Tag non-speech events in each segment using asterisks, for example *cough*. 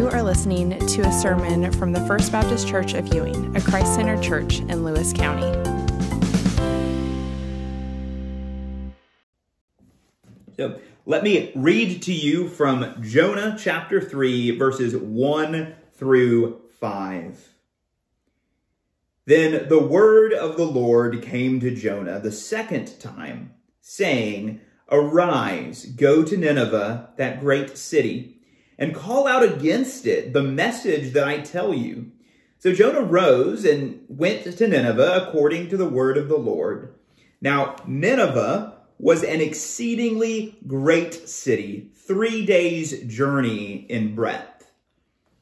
You are listening to a sermon from the First Baptist Church of Ewing, a Christ centered church in Lewis County. So let me read to you from Jonah chapter 3, verses 1 through 5. Then the word of the Lord came to Jonah the second time, saying, Arise, go to Nineveh, that great city and call out against it the message that I tell you. So Jonah rose and went to Nineveh according to the word of the Lord. Now, Nineveh was an exceedingly great city, three days' journey in breadth.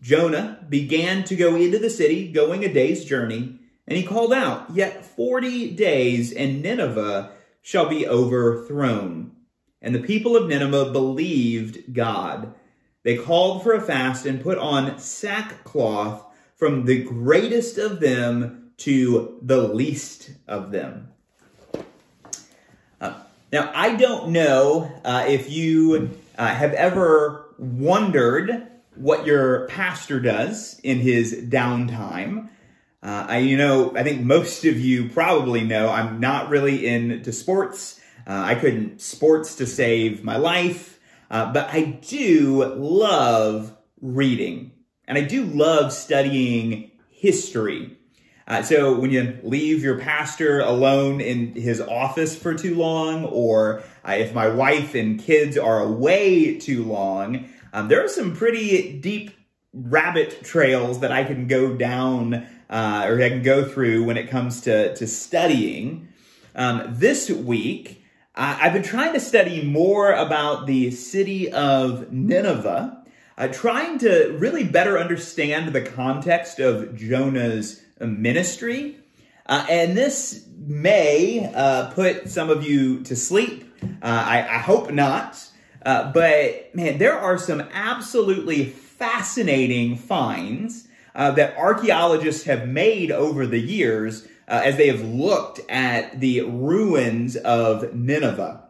Jonah began to go into the city, going a day's journey, and he called out, Yet forty days, and Nineveh shall be overthrown. And the people of Nineveh believed God. They called for a fast and put on sackcloth from the greatest of them to the least of them. Uh, now, I don't know uh, if you uh, have ever wondered what your pastor does in his downtime. Uh, I, you know, I think most of you probably know I'm not really into sports. Uh, I couldn't sports to save my life. Uh, but I do love reading and I do love studying history. Uh, so when you leave your pastor alone in his office for too long, or uh, if my wife and kids are away too long, um, there are some pretty deep rabbit trails that I can go down uh, or I can go through when it comes to, to studying. Um, this week, I've been trying to study more about the city of Nineveh, uh, trying to really better understand the context of Jonah's ministry. Uh, and this may uh, put some of you to sleep. Uh, I, I, hope not. Uh, but man, there are some absolutely fascinating finds uh, that archaeologists have made over the years uh, as they have looked at the ruins of Nineveh.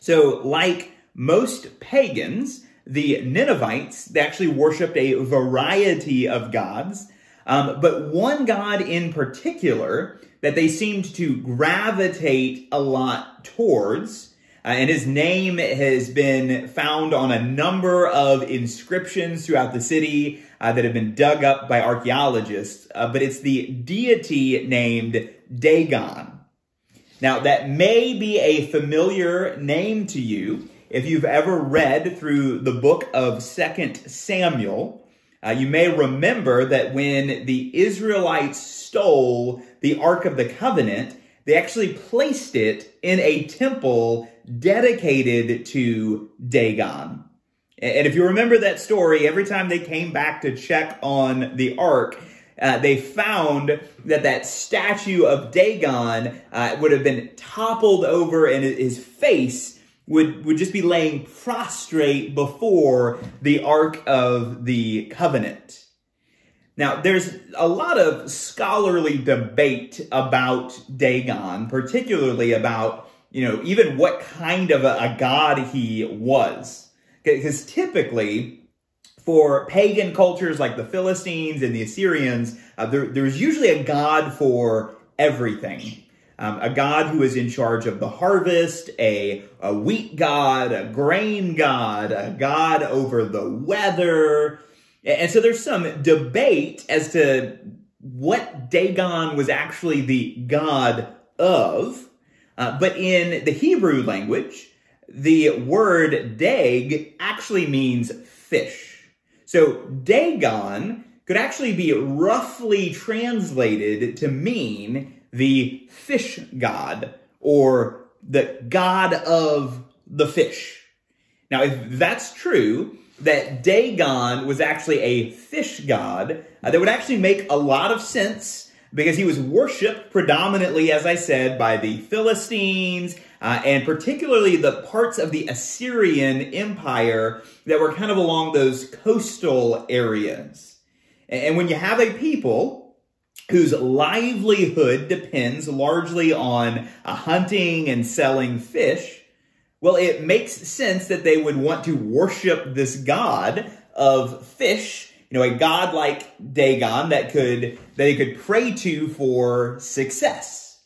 So, like most pagans, the Ninevites, they actually worshiped a variety of gods, um, but one god in particular that they seemed to gravitate a lot towards. Uh, and his name has been found on a number of inscriptions throughout the city uh, that have been dug up by archaeologists, uh, but it's the deity named Dagon. Now, that may be a familiar name to you if you've ever read through the book of Second Samuel. Uh, you may remember that when the Israelites stole the Ark of the Covenant, they actually placed it in a temple dedicated to Dagon. And if you remember that story, every time they came back to check on the ark, uh, they found that that statue of Dagon uh, would have been toppled over and his face would, would just be laying prostrate before the Ark of the Covenant. Now, there's a lot of scholarly debate about Dagon, particularly about, you know, even what kind of a, a god he was. Because typically, for pagan cultures like the Philistines and the Assyrians, uh, there, there's usually a god for everything. Um, a god who is in charge of the harvest, a, a wheat god, a grain god, a god over the weather. And so there's some debate as to what Dagon was actually the god of. Uh, but in the Hebrew language, the word dag actually means fish. So Dagon could actually be roughly translated to mean the fish god or the god of the fish. Now, if that's true, that Dagon was actually a fish god, uh, that would actually make a lot of sense because he was worshipped predominantly, as I said, by the Philistines uh, and particularly the parts of the Assyrian Empire that were kind of along those coastal areas. And when you have a people whose livelihood depends largely on uh, hunting and selling fish, well, it makes sense that they would want to worship this god of fish, you know, a god like Dagon that could that he could pray to for success.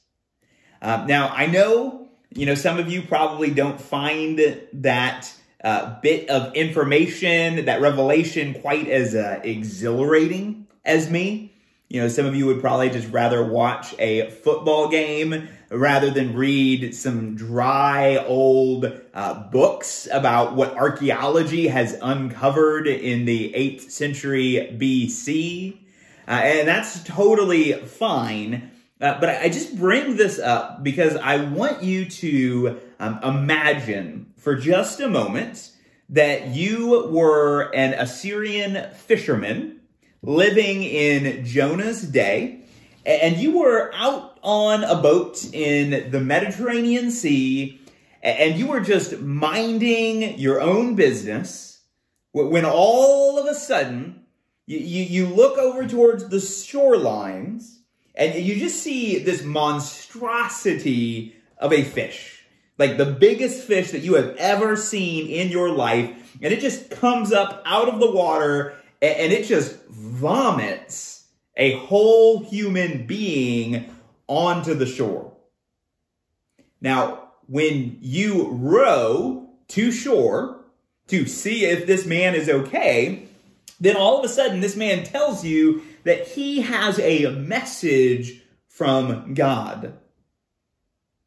Uh, now, I know, you know, some of you probably don't find that uh, bit of information, that revelation, quite as uh, exhilarating as me. You know, some of you would probably just rather watch a football game rather than read some dry old uh, books about what archaeology has uncovered in the 8th century BC. Uh, and that's totally fine. Uh, but I just bring this up because I want you to um, imagine for just a moment that you were an Assyrian fisherman living in Jonah's day, and you were out on a boat in the Mediterranean Sea, and you were just minding your own business, when all of a sudden you, you, you look over towards the shorelines, and you just see this monstrosity of a fish. Like the biggest fish that you have ever seen in your life. And it just comes up out of the water and it just vomits a whole human being onto the shore. Now, when you row to shore to see if this man is okay, then all of a sudden this man tells you that he has a message from God.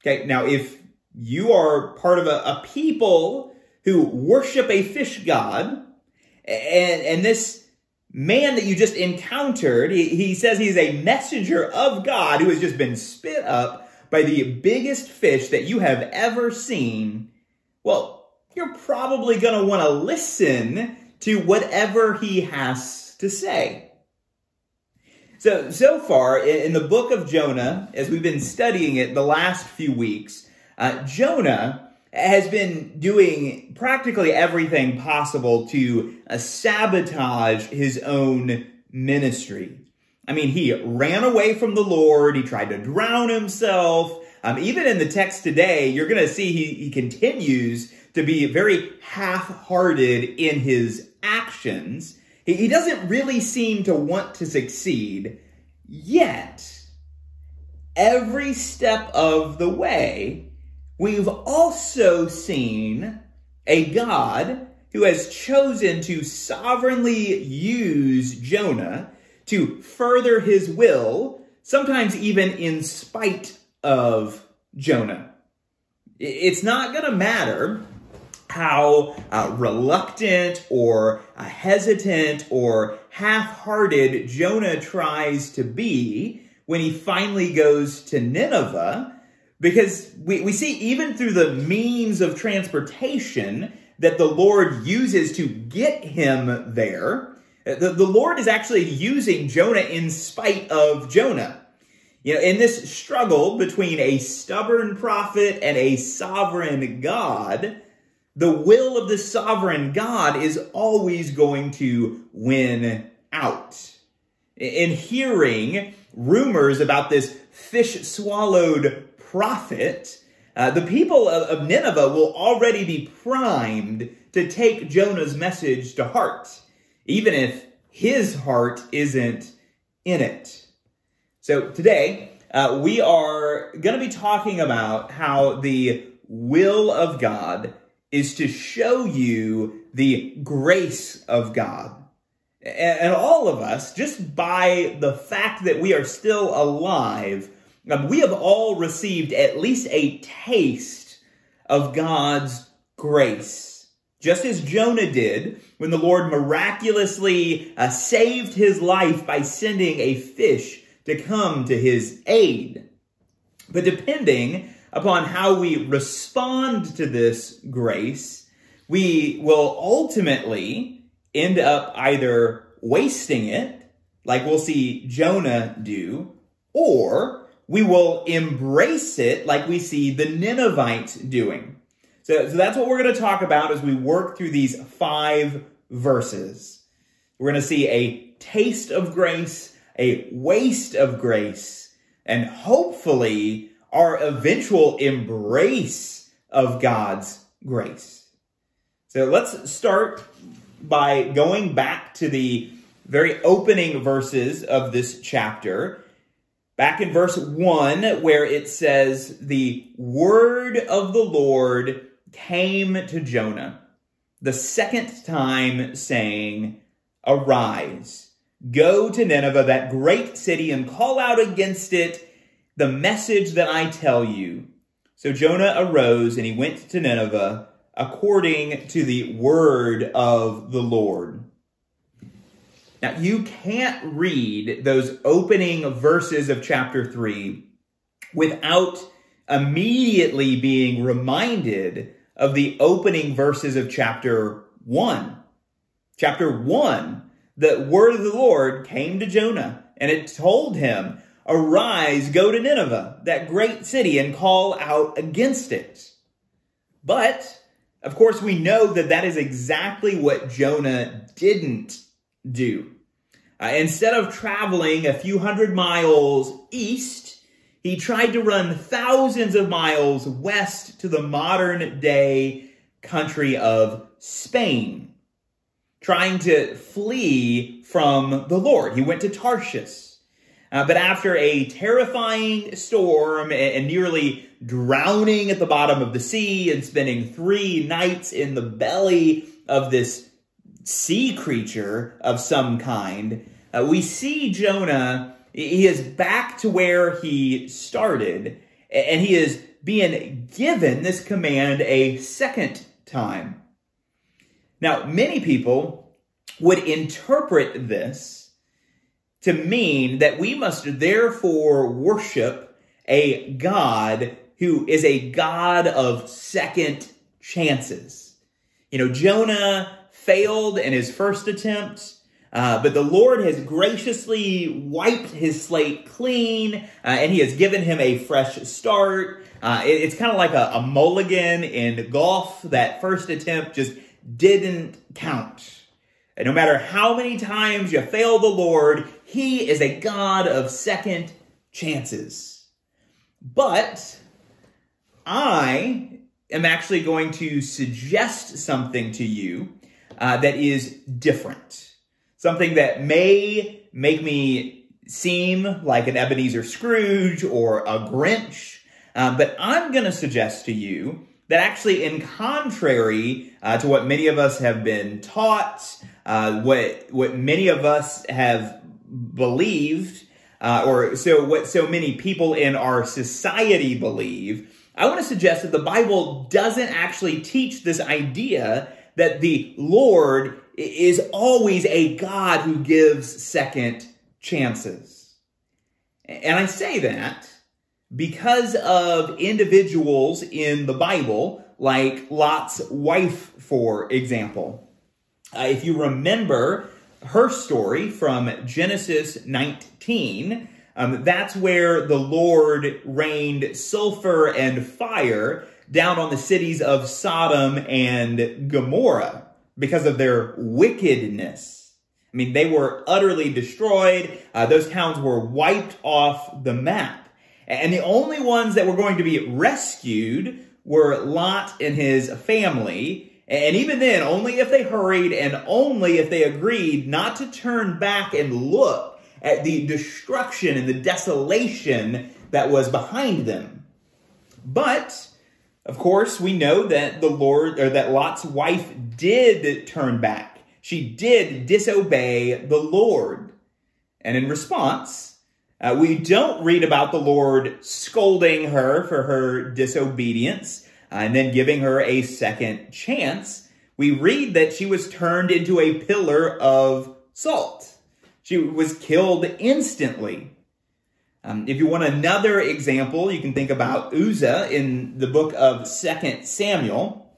Okay, now if you are part of a, a people who worship a fish god, and, and this man that you just encountered, he, he says he's a messenger of God who has just been spit up by the biggest fish that you have ever seen, well, you're probably going to want to listen to whatever he has to say. So, so far in the book of Jonah, as we've been studying it the last few weeks, uh, Jonah has been doing practically everything possible to uh, sabotage his own ministry. I mean, he ran away from the Lord. He tried to drown himself. Um, even in the text today, you're going to see he, he continues to be very half-hearted in his actions. He doesn't really seem to want to succeed, yet every step of the way, we've also seen a God who has chosen to sovereignly use Jonah to further his will, sometimes even in spite of Jonah. It's not going to matter how uh, reluctant or uh, hesitant or half-hearted Jonah tries to be when he finally goes to Nineveh, because we, we see even through the means of transportation that the Lord uses to get him there, uh, the, the Lord is actually using Jonah in spite of Jonah. You know, in this struggle between a stubborn prophet and a sovereign God, the will of the sovereign God is always going to win out. In hearing rumors about this fish swallowed prophet, uh, the people of, of Nineveh will already be primed to take Jonah's message to heart, even if his heart isn't in it. So today, uh, we are going to be talking about how the will of God is to show you the grace of God. And all of us, just by the fact that we are still alive, we have all received at least a taste of God's grace. Just as Jonah did when the Lord miraculously uh, saved his life by sending a fish to come to his aid. But depending upon how we respond to this grace, we will ultimately end up either wasting it, like we'll see Jonah do, or we will embrace it like we see the Ninevites doing. So, so that's what we're going to talk about as we work through these five verses. We're going to see a taste of grace, a waste of grace, and hopefully our eventual embrace of God's grace. So let's start by going back to the very opening verses of this chapter. Back in verse 1, where it says, The word of the Lord came to Jonah the second time, saying, Arise, go to Nineveh, that great city, and call out against it the message that I tell you. So Jonah arose and he went to Nineveh according to the word of the Lord. Now, you can't read those opening verses of chapter 3 without immediately being reminded of the opening verses of chapter 1. Chapter 1, the word of the Lord came to Jonah, and it told him, Arise, go to Nineveh, that great city, and call out against it. But, of course, we know that that is exactly what Jonah didn't do. Uh, instead of traveling a few hundred miles east, he tried to run thousands of miles west to the modern day country of Spain, trying to flee from the Lord. He went to Tarshish. Uh, but after a terrifying storm and, and nearly drowning at the bottom of the sea and spending three nights in the belly of this sea creature of some kind, uh, we see Jonah he is back to where he started, and he is being given this command a second time. Now, many people would interpret this to mean that we must therefore worship a God who is a God of second chances. You know, Jonah failed in his first attempt. Uh, but the Lord has graciously wiped his slate clean, uh, and he has given him a fresh start. Uh, it, it's kind of like a, a mulligan in golf. That first attempt just didn't count. And no matter how many times you fail the Lord, he is a God of second chances. But I am actually going to suggest something to you uh, that is different something that may make me seem like an Ebenezer Scrooge or a Grinch, um, but I'm going to suggest to you that actually, in contrary uh, to what many of us have been taught, uh, what what many of us have believed, uh, or so what so many people in our society believe, I want to suggest that the Bible doesn't actually teach this idea that the Lord is always a God who gives second chances. And I say that because of individuals in the Bible, like Lot's wife, for example. Uh, if you remember her story from Genesis 19, um, that's where the Lord rained sulfur and fire down on the cities of Sodom and Gomorrah because of their wickedness. I mean, they were utterly destroyed. Uh, those towns were wiped off the map. And the only ones that were going to be rescued were Lot and his family. And even then, only if they hurried and only if they agreed not to turn back and look at the destruction and the desolation that was behind them. But of course, we know that the Lord, or that Lot's wife did turn back. She did disobey the Lord. And in response, uh, we don't read about the Lord scolding her for her disobedience uh, and then giving her a second chance. We read that she was turned into a pillar of salt. She was killed instantly. Um, if you want another example, you can think about Uzzah in the book of Second Samuel.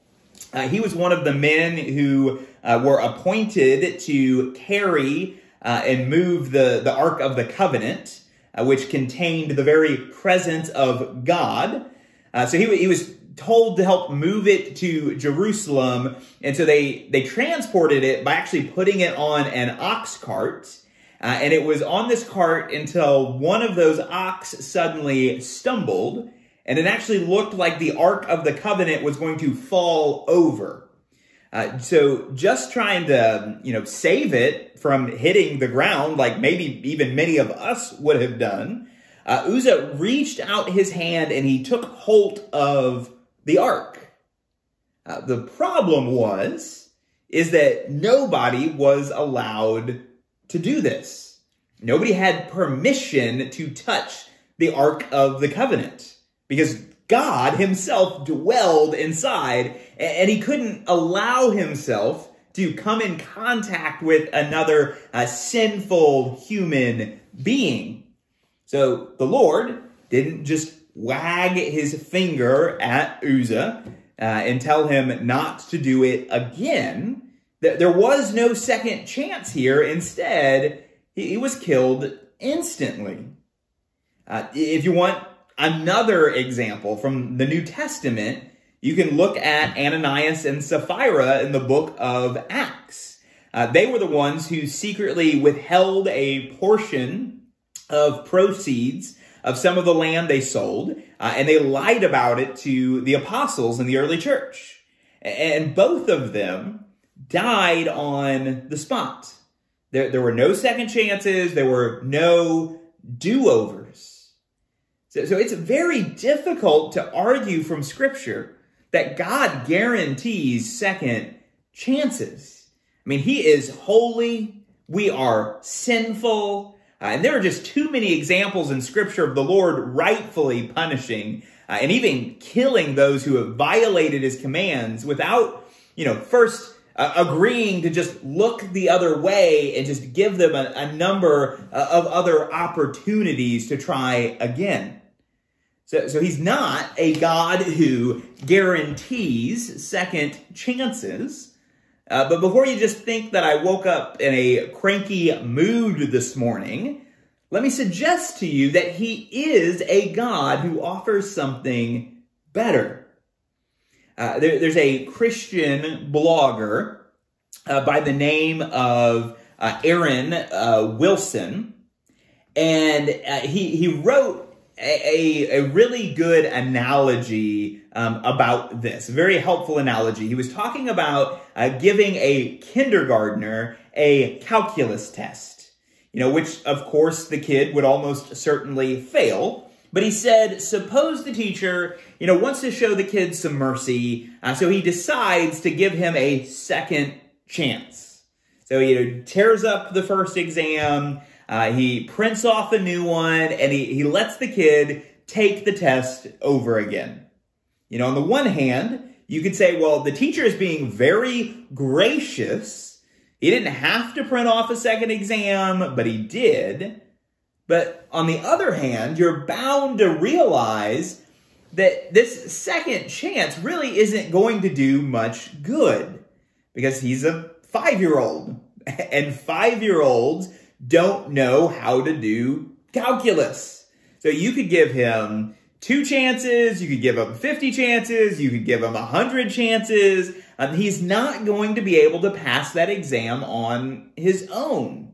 Uh, he was one of the men who uh, were appointed to carry uh, and move the, the Ark of the Covenant, uh, which contained the very presence of God. Uh, so he, he was told to help move it to Jerusalem, and so they, they transported it by actually putting it on an ox cart. Uh, and it was on this cart until one of those ox suddenly stumbled, and it actually looked like the Ark of the Covenant was going to fall over. Uh, so just trying to, you know, save it from hitting the ground, like maybe even many of us would have done, uh, Uzzah reached out his hand and he took hold of the ark. Uh, the problem was, is that nobody was allowed to do this. Nobody had permission to touch the Ark of the Covenant because God himself dwelled inside and he couldn't allow himself to come in contact with another uh, sinful human being. So the Lord didn't just wag his finger at Uzzah uh, and tell him not to do it again. There was no second chance here. Instead, he was killed instantly. Uh, if you want another example from the New Testament, you can look at Ananias and Sapphira in the book of Acts. Uh, they were the ones who secretly withheld a portion of proceeds of some of the land they sold, uh, and they lied about it to the apostles in the early church. And both of them died on the spot. There, there were no second chances, there were no do overs. So, so it's very difficult to argue from Scripture that God guarantees second chances. I mean, He is holy, we are sinful, uh, and there are just too many examples in Scripture of the Lord rightfully punishing uh, and even killing those who have violated His commands without, you know, first uh, agreeing to just look the other way and just give them a, a number uh, of other opportunities to try again. So, so he's not a God who guarantees second chances. Uh, but before you just think that I woke up in a cranky mood this morning, let me suggest to you that he is a God who offers something better. Uh, there, there's a Christian blogger uh, by the name of uh, Aaron uh, Wilson, and uh, he he wrote a, a, really good analogy um, about this, very helpful analogy. He was talking about giving a kindergartner a calculus test, you know, which of course the kid would almost certainly fail. But he said, suppose the teacher, you know, wants to show the kid some mercy, uh, so he decides to give him a second chance. So he you know, tears up the first exam, uh, he prints off a new one and he, he lets the kid take the test over again. You know, on the one hand, you could say, well, the teacher is being very gracious. He didn't have to print off a second exam, but he did. But on the other hand, you're bound to realize that this second chance really isn't going to do much good because he's a five year old. *laughs* And five year olds don't know how to do calculus. So you could give him two chances, you could give him 50 chances, you could give him 100 chances. Um, he's not going to be able to pass that exam on his own.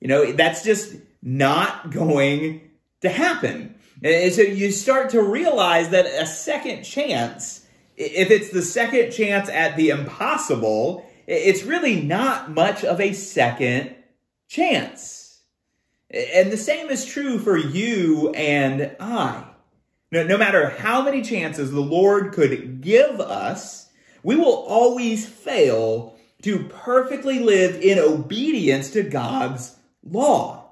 You know, that's just not going to happen. And so you start to realize that a second chance, if it's the second chance at the impossible, it's really not much of a second chance. And the same is true for you and I. No, no matter how many chances the Lord could give us, we will always fail to perfectly live in obedience to God's law.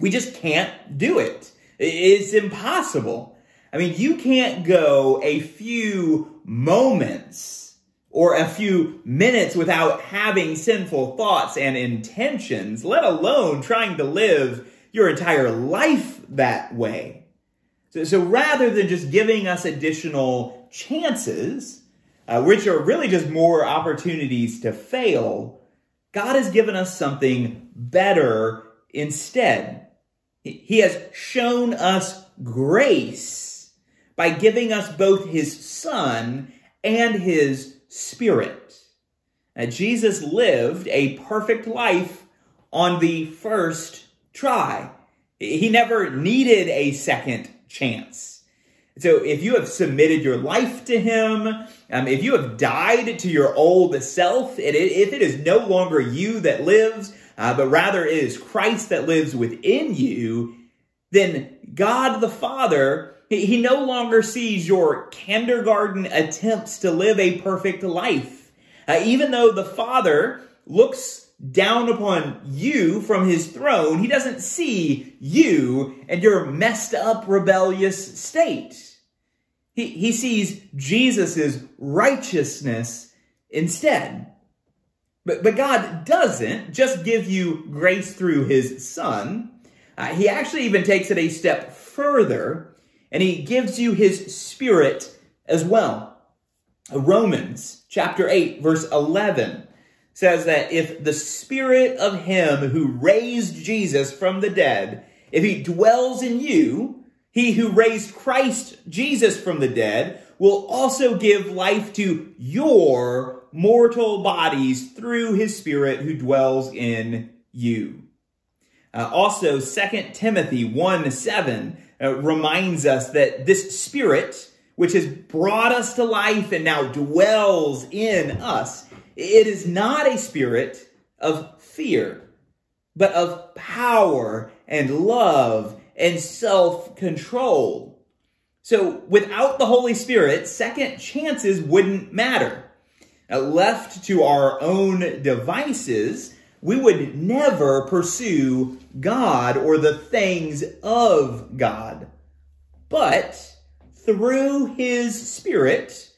We just can't do it. It's impossible. I mean, you can't go a few moments or a few minutes without having sinful thoughts and intentions, let alone trying to live your entire life that way. So, so rather than just giving us additional chances, uh, which are really just more opportunities to fail, God has given us something better instead. He has shown us grace by giving us both his son and his Spirit. Now, Jesus lived a perfect life on the first try. He never needed a second chance. So if you have submitted your life to him, um, if you have died to your old self, it, if it is no longer you that lives, uh, but rather it is Christ that lives within you, then God the Father, he, he no longer sees your kindergarten attempts to live a perfect life. Uh, even though the Father looks down upon you from his throne, he doesn't see you and your messed up rebellious state. He, he sees Jesus' righteousness instead. But, but God doesn't just give you grace through his son. Uh, he actually even takes it a step further and he gives you his spirit as well. Romans chapter 8 verse 11 says that if the spirit of him who raised Jesus from the dead, if he dwells in you, he who raised Christ Jesus from the dead will also give life to your mortal bodies through his spirit who dwells in you. Uh, also, 2 Timothy 1 7 uh, reminds us that this spirit, which has brought us to life and now dwells in us, it is not a spirit of fear, but of power and love and self control. So without the Holy Spirit, second chances wouldn't matter. Now, left to our own devices, we would never pursue God or the things of God. But through His Spirit,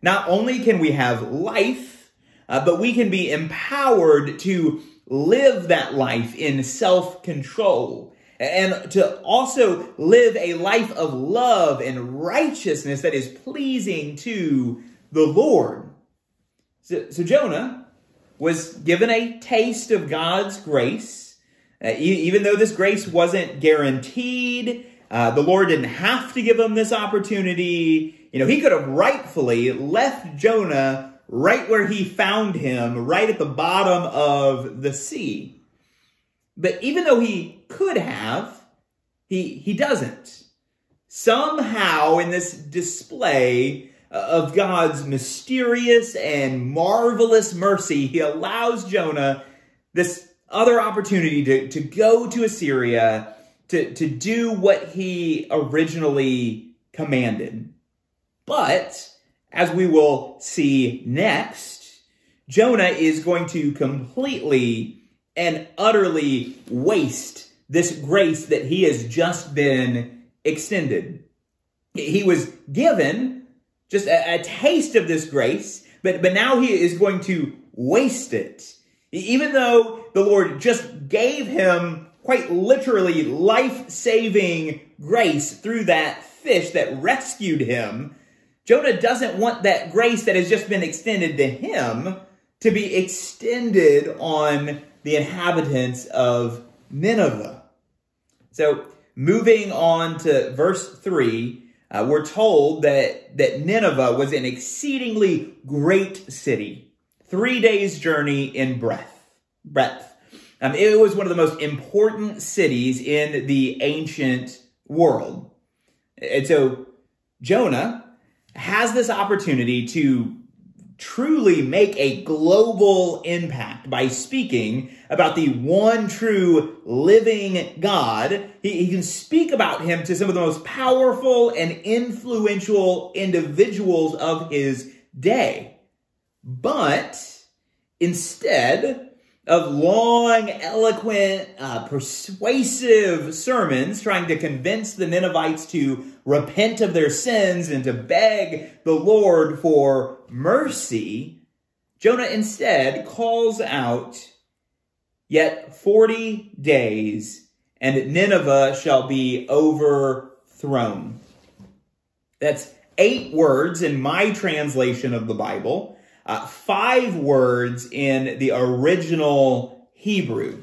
not only can we have life, uh, but we can be empowered to live that life in self control and to also live a life of love and righteousness that is pleasing to the Lord. So, so Jonah was given a taste of God's grace, uh, even though this grace wasn't guaranteed. Uh, the Lord didn't have to give him this opportunity. You know, he could have rightfully left Jonah right where he found him, right at the bottom of the sea. But even though he could have, he, he doesn't. Somehow, in this display of God's mysterious and marvelous mercy, he allows Jonah this other opportunity to, to go to Assyria to, to do what he originally commanded. But as we will see next, Jonah is going to completely and utterly waste this grace that he has just been extended. He was given just a, a, taste of this grace, but, but now he is going to waste it. Even though the Lord just gave him quite literally life saving grace through that fish that rescued him, Jonah doesn't want that grace that has just been extended to him to be extended on the inhabitants of Nineveh. So, moving on to verse 3, uh, we're told that, that Nineveh was an exceedingly great city, three days' journey in breadth. breadth. Um, it was one of the most important cities in the ancient world. And so, Jonah, has this opportunity to truly make a global impact by speaking about the one true living God. He, he, can speak about him to some of the most powerful and influential individuals of his day. But instead, of long, eloquent, uh, persuasive sermons trying to convince the Ninevites to repent of their sins and to beg the Lord for mercy, Jonah instead calls out, Yet 40 days, and Nineveh shall be overthrown. That's eight words in my translation of the Bible uh, five words in the original Hebrew.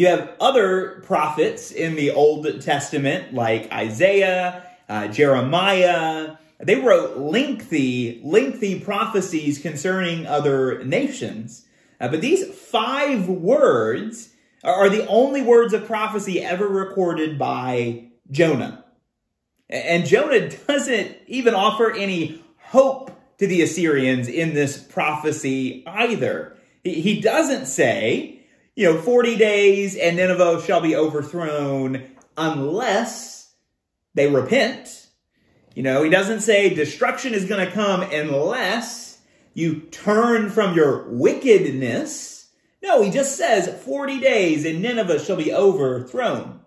You have other prophets in the Old Testament, like Isaiah, uh, Jeremiah. They wrote lengthy, lengthy prophecies concerning other nations. Uh, but these five words are the only words of prophecy ever recorded by Jonah. And Jonah *laughs* doesn't even offer any hope to the Assyrians in this prophecy either. He doesn't say, you know, 40 days and Nineveh shall be overthrown unless they repent. You know, he doesn't say destruction is going to come unless you turn from your wickedness. No, he just says 40 days and Nineveh shall be overthrown.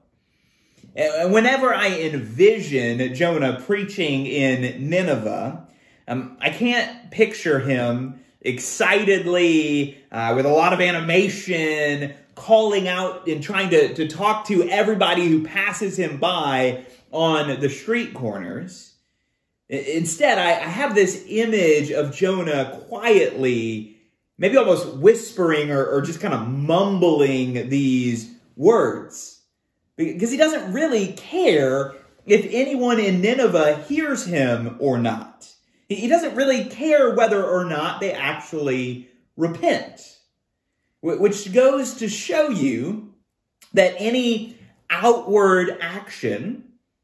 And whenever I envision Jonah preaching in Nineveh, um, I can't picture him excitedly, uh, with a lot of animation, calling out and trying to, to talk to everybody who passes him by on the street corners. Instead, I, I have this image of Jonah quietly, maybe almost whispering or, or just kind of mumbling these words. Because he doesn't really care if anyone in Nineveh hears him or not. He doesn't really care whether or not they actually repent, which goes to show you that any outward action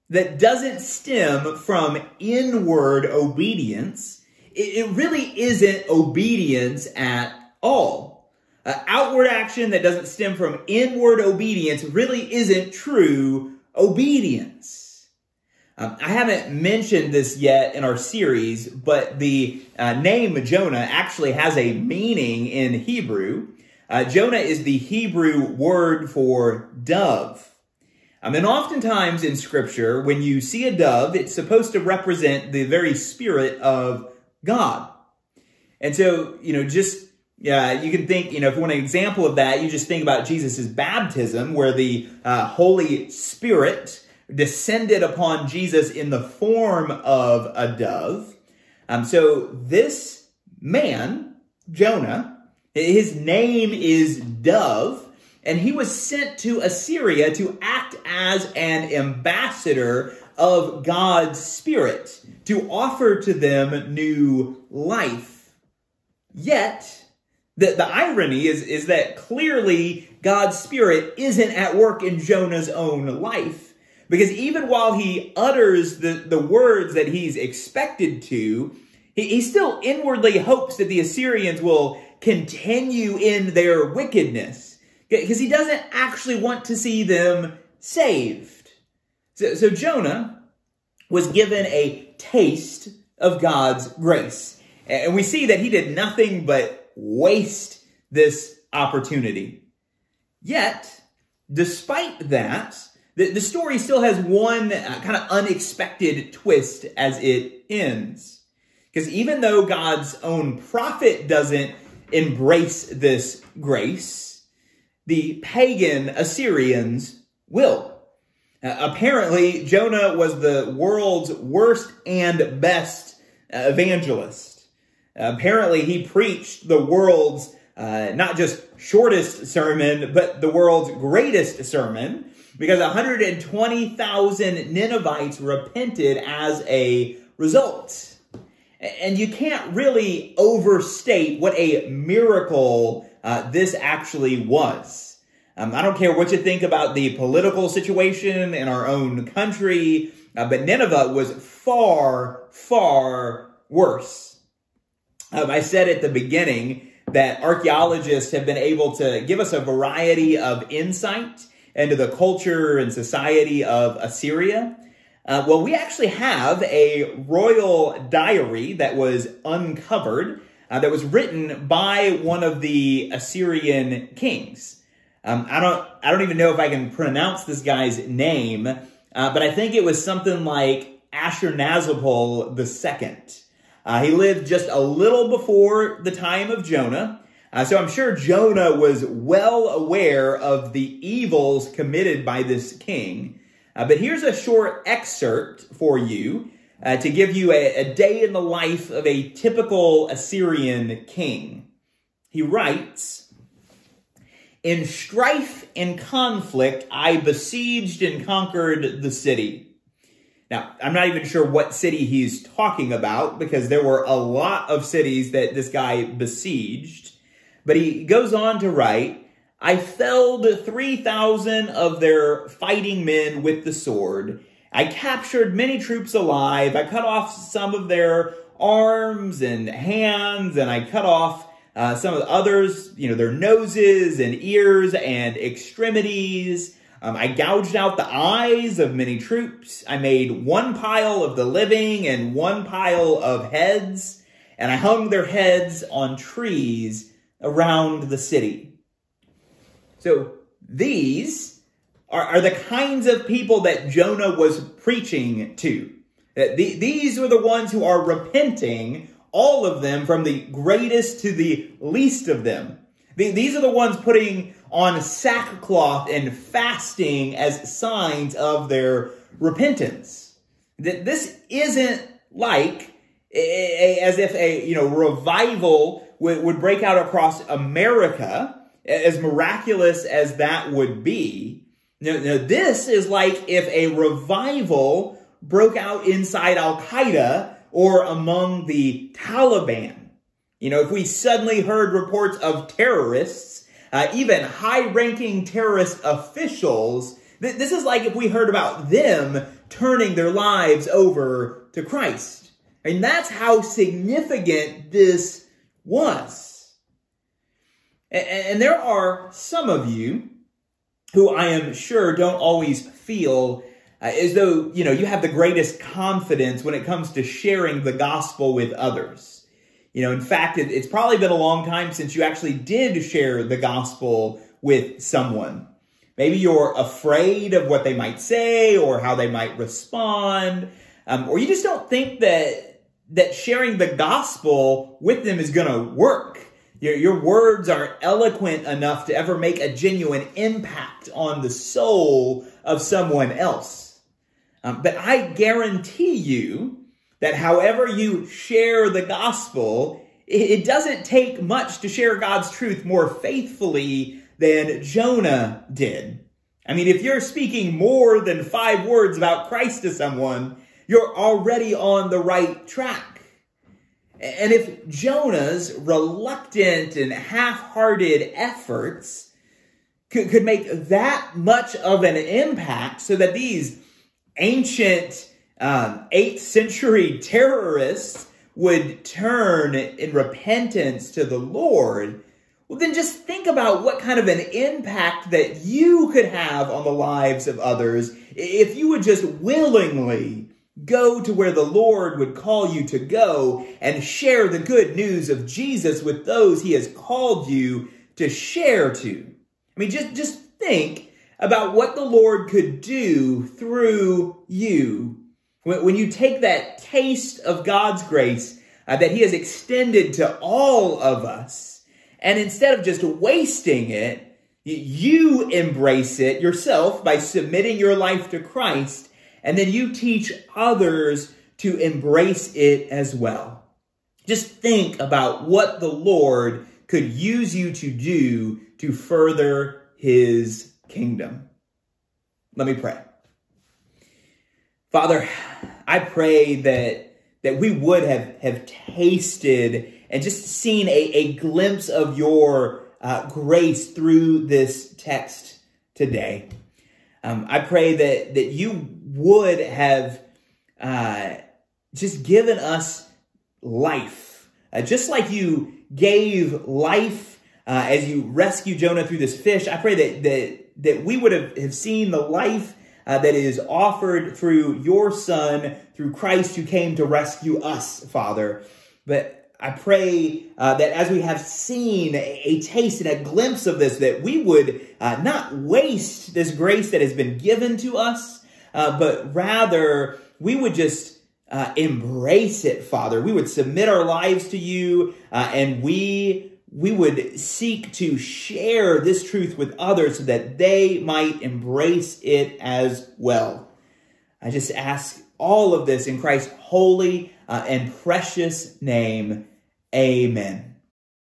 that doesn't stem from inward obedience, it really isn't obedience at all. Uh, outward action that doesn't stem from inward obedience really isn't true obedience. Um, I haven't mentioned this yet in our series, but the uh, name Jonah actually has a meaning in Hebrew. Uh, Jonah is the Hebrew word for dove. Um, and oftentimes in Scripture, when you see a dove, it's supposed to represent the very Spirit of God. And so, you know, just yeah, you can think, you know, if you want an example of that, you just think about Jesus' baptism, where the uh, Holy Spirit descended upon Jesus in the form of a dove. Um, so this man, Jonah, his name is Dove, and he was sent to Assyria to act as an ambassador of God's Spirit, to offer to them new life. Yet, the, the irony is, is that clearly God's Spirit isn't at work in Jonah's own life. Because even while he utters the, the words that he's expected to, he, he still inwardly hopes that the Assyrians will continue in their wickedness. Because he doesn't actually want to see them saved. So, so Jonah was given a taste of God's grace. And we see that he did nothing but waste this opportunity. Yet, despite that, the, the story still has one uh, kind of unexpected twist as it ends. Because even though God's own prophet doesn't embrace this grace, the pagan Assyrians will. Uh, apparently, Jonah was the world's worst and best uh, evangelist. Uh, apparently, he preached the world's uh, not just shortest sermon, but the world's greatest sermon because 120,000 Ninevites repented as a result. And you can't really overstate what a miracle uh, this actually was. Um, I don't care what you think about the political situation in our own country, uh, but Nineveh was far, far worse. Um, I said at the beginning that archaeologists have been able to give us a variety of insight into the culture and society of Assyria? Uh, well, we actually have a royal diary that was uncovered uh, that was written by one of the Assyrian kings. Um, I don't, I don't even know if I can pronounce this guy's name, uh, but I think it was something like Ashurnazirpal II. Uh, he lived just a little before the time of Jonah, uh, so I'm sure Jonah was well aware of the evils committed by this king. Uh, but here's a short excerpt for you uh, to give you a, a day in the life of a typical Assyrian king. He writes, In strife and conflict, I besieged and conquered the city. Now, I'm not even sure what city he's talking about because there were a lot of cities that this guy besieged. But he goes on to write, I felled 3,000 of their fighting men with the sword, I captured many troops alive. I cut off some of their arms and hands, and I cut off uh, some of the others, you know, their noses and ears and extremities. Um, I gouged out the eyes of many troops. I made one pile of the living and one pile of heads, and I hung their heads on trees around the city. So these are, are the kinds of people that Jonah was preaching to. That the, these were the ones who are repenting, all of them, from the greatest to the least of them. The, these are the ones putting on sackcloth and fasting as signs of their repentance. That this isn't like a, a, as if a you know revival would, would break out across America, as miraculous as that would be. Now, now, this is like if a revival broke out inside Al Qaeda or among the Taliban. You know, if we suddenly heard reports of terrorists, uh, even high ranking terrorist officials, th- this is like if we heard about them turning their lives over to Christ. And that's how significant this was. And, and there are some of you who I am sure don't always feel uh, as though, you know, you have the greatest confidence when it comes to sharing the gospel with others. You know, in fact, it, it's probably been a long time since you actually did share the gospel with someone. Maybe you're afraid of what they might say or how they might respond, um, or you just don't think that that sharing the gospel with them is going to work. Your, your words aren't eloquent enough to ever make a genuine impact on the soul of someone else. Um, but I guarantee you that however you share the gospel, it, it doesn't take much to share God's truth more faithfully than Jonah did. I mean, if you're speaking more than five words about Christ to someone, you're already on the right track. And if Jonah's reluctant and half-hearted efforts could, could make that much of an impact so that these ancient um, 8th century terrorists would turn in repentance to the Lord, well, then just think about what kind of an impact that you could have on the lives of others if you would just willingly go to where the Lord would call you to go and share the good news of Jesus with those he has called you to share to. I mean, just, just think about what the Lord could do through you. When, when you take that taste of God's grace uh, that He has extended to all of us, and instead of just wasting it, you embrace it yourself by submitting your life to Christ, and then you teach others to embrace it as well. Just think about what the Lord could use you to do to further His kingdom. Let me pray. Father, I pray that that we would have, have tasted and just seen a, a glimpse of your uh, grace through this text today. Um, I pray that, that you would have uh, just given us life, uh, just like you gave life uh, as you rescue Jonah through this fish. I pray that, that that we would have, have seen the life uh, that is offered through your Son, through Christ who came to rescue us, Father. But I pray uh, that as we have seen a, a, taste and a glimpse of this, that we would uh, not waste this grace that has been given to us, uh, but rather we would just uh, embrace it, Father. We would submit our lives to you, uh, and we we would seek to share this truth with others so that they might embrace it as well. I just ask all of this in Christ's holy uh, and precious name. Amen.